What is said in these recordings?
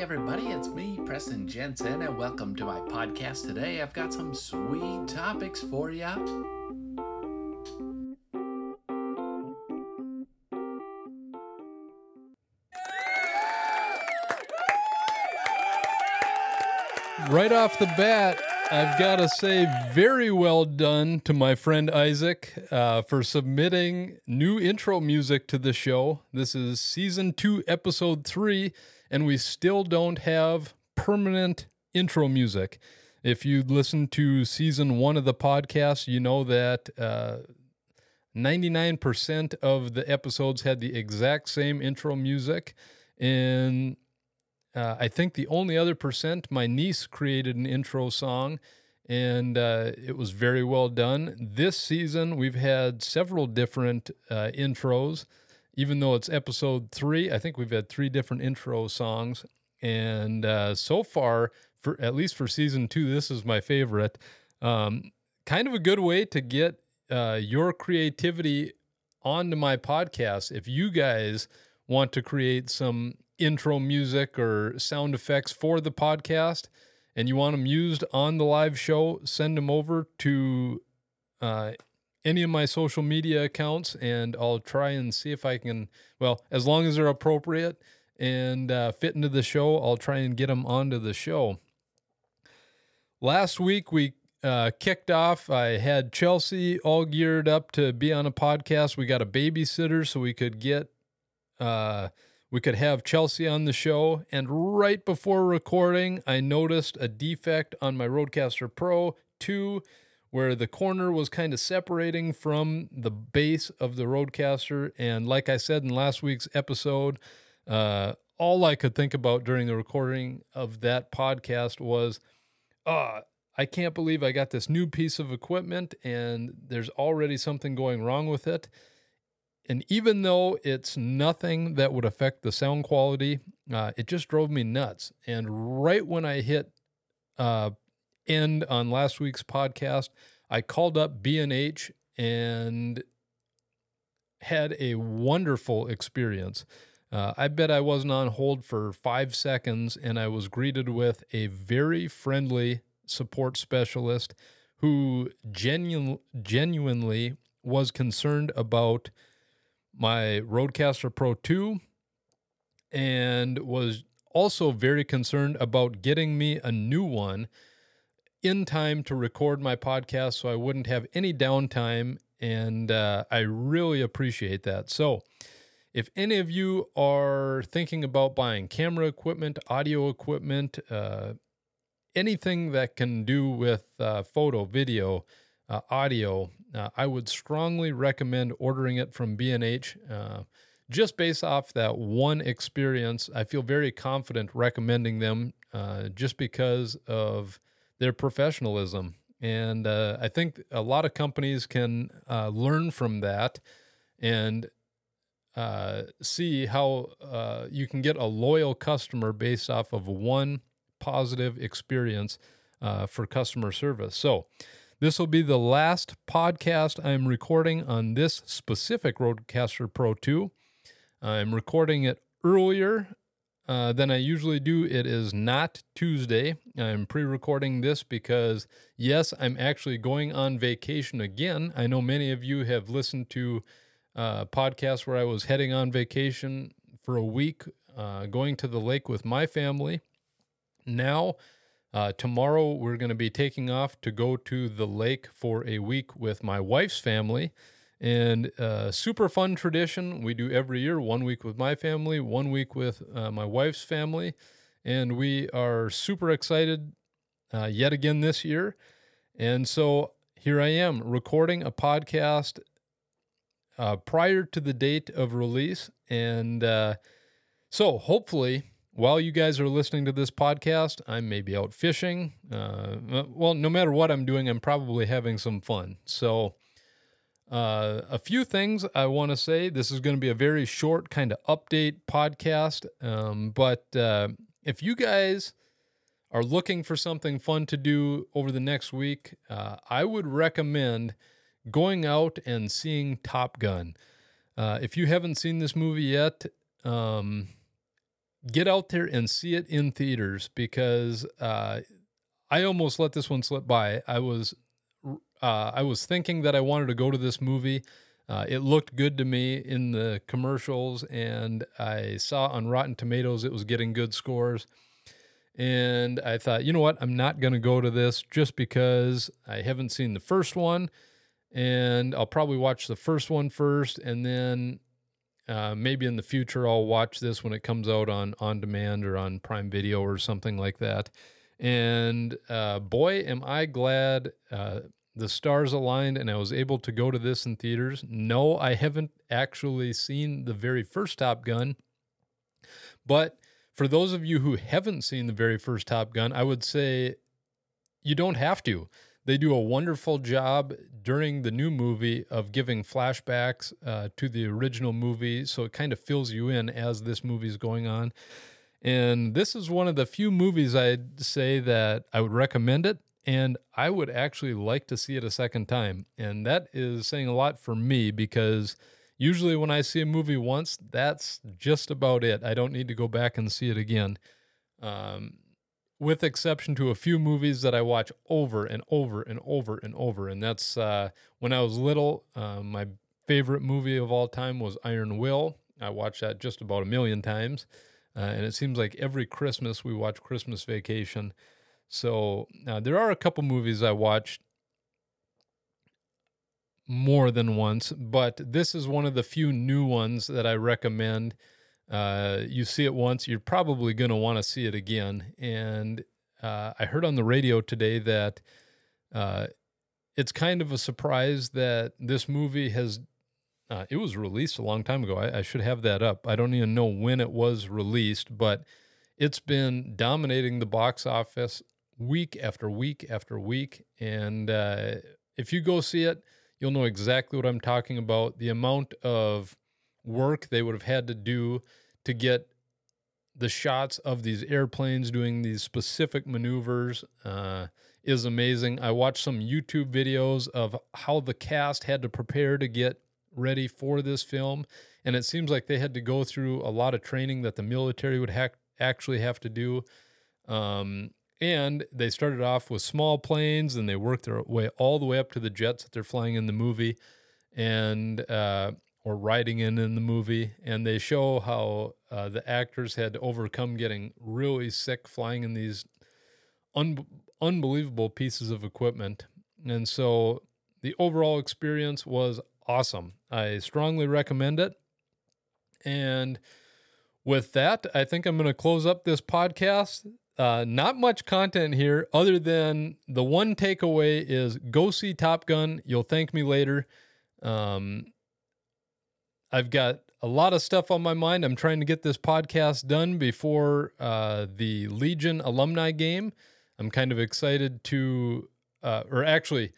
Everybody, it's me, Preston Jensen, and welcome to my podcast today. I've got some sweet topics for you. Right off the bat, I've got to say, very well done to my friend Isaac uh, for submitting new intro music to the show. This is season two, episode three, and we still don't have permanent intro music. If you listen to season one of the podcast, you know that uh, 99% of the episodes had the exact same intro music. And uh, I think the only other percent, my niece created an intro song, and uh, it was very well done. This season, we've had several different uh, intros. Even though it's episode three, I think we've had three different intro songs, and uh, so far, for at least for season two, this is my favorite. Um, kind of a good way to get uh, your creativity onto my podcast. If you guys want to create some intro music or sound effects for the podcast and you want them used on the live show, send them over to uh, any of my social media accounts and I'll try and see if I can, well, as long as they're appropriate and uh, fit into the show, I'll try and get them onto the show. Last week, we uh, kicked off. I had Chelsea all geared up to be on a podcast. We got a babysitter so we could get uh, we could have Chelsea on the show. And right before recording, I noticed a defect on my Rodecaster Pro 2 where the corner was kind of separating from the base of the Rodecaster. And like I said in last week's episode, uh, all I could think about during the recording of that podcast was, uh, I can't believe I got this new piece of equipment and there's already something going wrong with it. And even though it's nothing that would affect the sound quality, uh, it just drove me nuts. And right when I hit uh, end on last week's podcast, I called up B&H and had a wonderful experience. Uh, I bet I wasn't on hold for five seconds, and I was greeted with a very friendly support specialist who genu- genuinely was concerned about my Rodecaster Pro 2 and was also very concerned about getting me a new one in time to record my podcast so I wouldn't have any downtime. And uh, I really appreciate that. So, if any of you are thinking about buying camera equipment, audio equipment, uh, anything that can do with uh, photo, video, uh, audio, uh, I would strongly recommend ordering it from B&H. Uh, just based off that one experience, I feel very confident recommending them uh, just because of their professionalism. And uh, I think a lot of companies can uh, learn from that and see how you can get a loyal customer based off of one positive experience for customer service. So, this will be the last podcast I'm recording on this specific Rodecaster Pro 2. I'm recording it earlier uh, than I usually do. It is not Tuesday. I'm pre recording this because, yes, I'm actually going on vacation again. I know many of you have listened to uh, podcasts where I was heading on vacation for a week, uh, going to the lake with my family. Now, uh, tomorrow, we're going to be taking off to go to the lake for a week with my wife's family. And uh, super fun tradition we do every year one week with my family, one week with uh, my wife's family. And we are super excited uh, yet again this year. And so here I am recording a podcast uh, prior to the date of release. And uh, so hopefully, while you guys are listening to this podcast, I may be out fishing. Uh, well, no matter what I'm doing, I'm probably having some fun. So, uh, a few things I want to say. This is going to be a very short kind of update podcast. Um, but uh, if you guys are looking for something fun to do over the next week, uh, I would recommend going out and seeing Top Gun. Uh, if you haven't seen this movie yet, um, get out there and see it in theaters because uh, I almost let this one slip by. I was uh, I was thinking that I wanted to go to this movie. Uh, it looked good to me in the commercials, and I saw on Rotten Tomatoes it was getting good scores. And I thought, you know what? I'm not going to go to this just because I haven't seen the first one. And I'll probably watch the first one first. And then uh, maybe in the future, I'll watch this when it comes out on on demand or on Prime Video or something like that. And uh, boy, am I glad uh, the stars aligned and I was able to go to this in theaters. No, I haven't actually seen the very first Top Gun, but for those of you who haven't seen the very first Top Gun, I would say you don't have to. They do a wonderful job during the new movie of giving flashbacks uh, to the original movie. So it kind of fills you in as this movie is going on. And this is one of the few movies I'd say that I would recommend it. And I would actually like to see it a second time. And that is saying a lot for me because Usually, when I see a movie once, that's just about it. I don't need to go back and see it again. Um, with exception to a few movies that I watch over and over and over and over. And that's uh, when I was little, uh, my favorite movie of all time was Iron Will. I watched that just about a million times. Uh, and it seems like every Christmas we watch Christmas Vacation. So uh, there are a couple movies I watched more than once, but this is one of the few new ones that I recommend. Uh, you see it once, you're probably going to want to see it again. And uh, I heard on the radio today that uh, it's kind of a surprise that this movie has. Uh, it was released a long time ago. I, I should have that up. I don't even know when it was released, but it's been dominating the box office week after week after week. And uh, if you go see it, you'll know exactly what I'm talking about. The amount of work they would have had to do to get the shots of these airplanes doing these specific maneuvers uh, is amazing. I watched some YouTube videos of how the cast had to prepare to get ready for this film, and it seems like they had to go through a lot of training that the military would ha- actually have to do. Um, and they started off with small planes and they worked their way all the way up to the jets that they're flying in the movie and uh, or riding in in the movie. And they show how uh, the actors had to overcome getting really sick flying in these un- unbelievable pieces of equipment. And so the overall experience was awesome. I strongly recommend it. And with that, I think I'm going to close up this podcast. Uh, not much content here other than the one takeaway is go see Top Gun. You'll thank me later. Um, I've got a lot of stuff on my mind. I'm trying to get this podcast done before uh, the Legion alumni game. I'm kind of excited to, uh, or actually,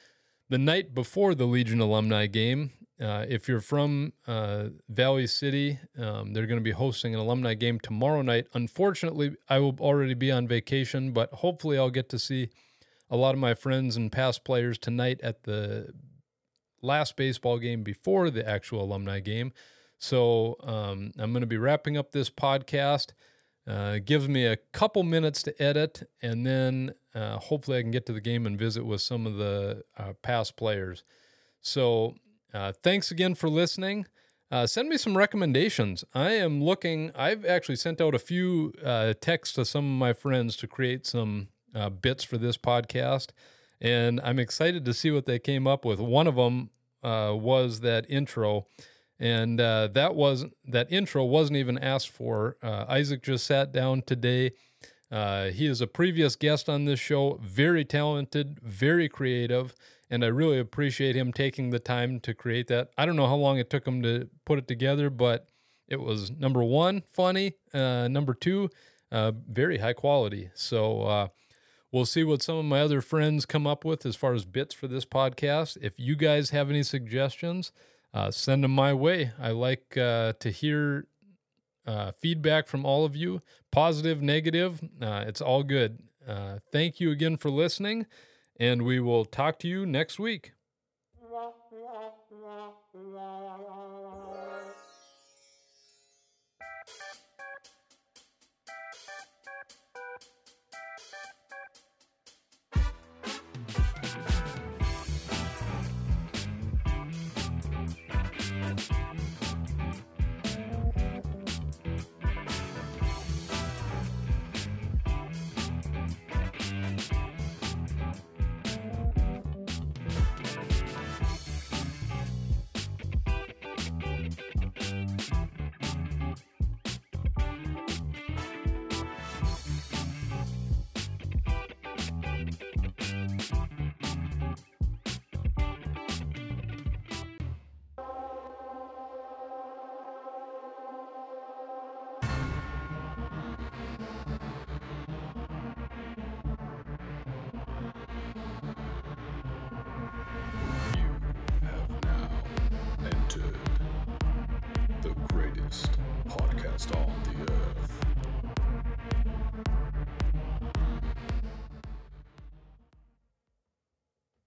the night before the Legion alumni game, uh, if you're from uh, Valley City, um, they're going to be hosting an alumni game tomorrow night. Unfortunately, I will already be on vacation, but hopefully, I'll get to see a lot of my friends and past players tonight at the last baseball game before the actual alumni game. So um, I'm going to be wrapping up this podcast. Uh, gives me a couple minutes to edit, and then uh, hopefully I can get to the game and visit with some of the uh, past players. So uh, thanks again for listening. Uh, send me some recommendations. I am looking, I've actually sent out a few uh, texts to some of my friends to create some bits for this podcast. And I'm excited to see what they came up with. One of them uh, was that intro. And uh, that was that intro wasn't even asked for. Isaac just sat down today. he is a previous guest on this show, very talented, very creative and I really appreciate him taking the time to create that. I don't know how long it took him to put it together, but it was number one, funny. Uh, number two, uh, very high quality. So uh, we'll see what some of my other friends come up with as far as bits for this podcast. If you guys have any suggestions, uh, send them my way. I like uh, to hear uh, feedback from all of you, positive, negative. it's all good. thank you again for listening and we will talk to you next week.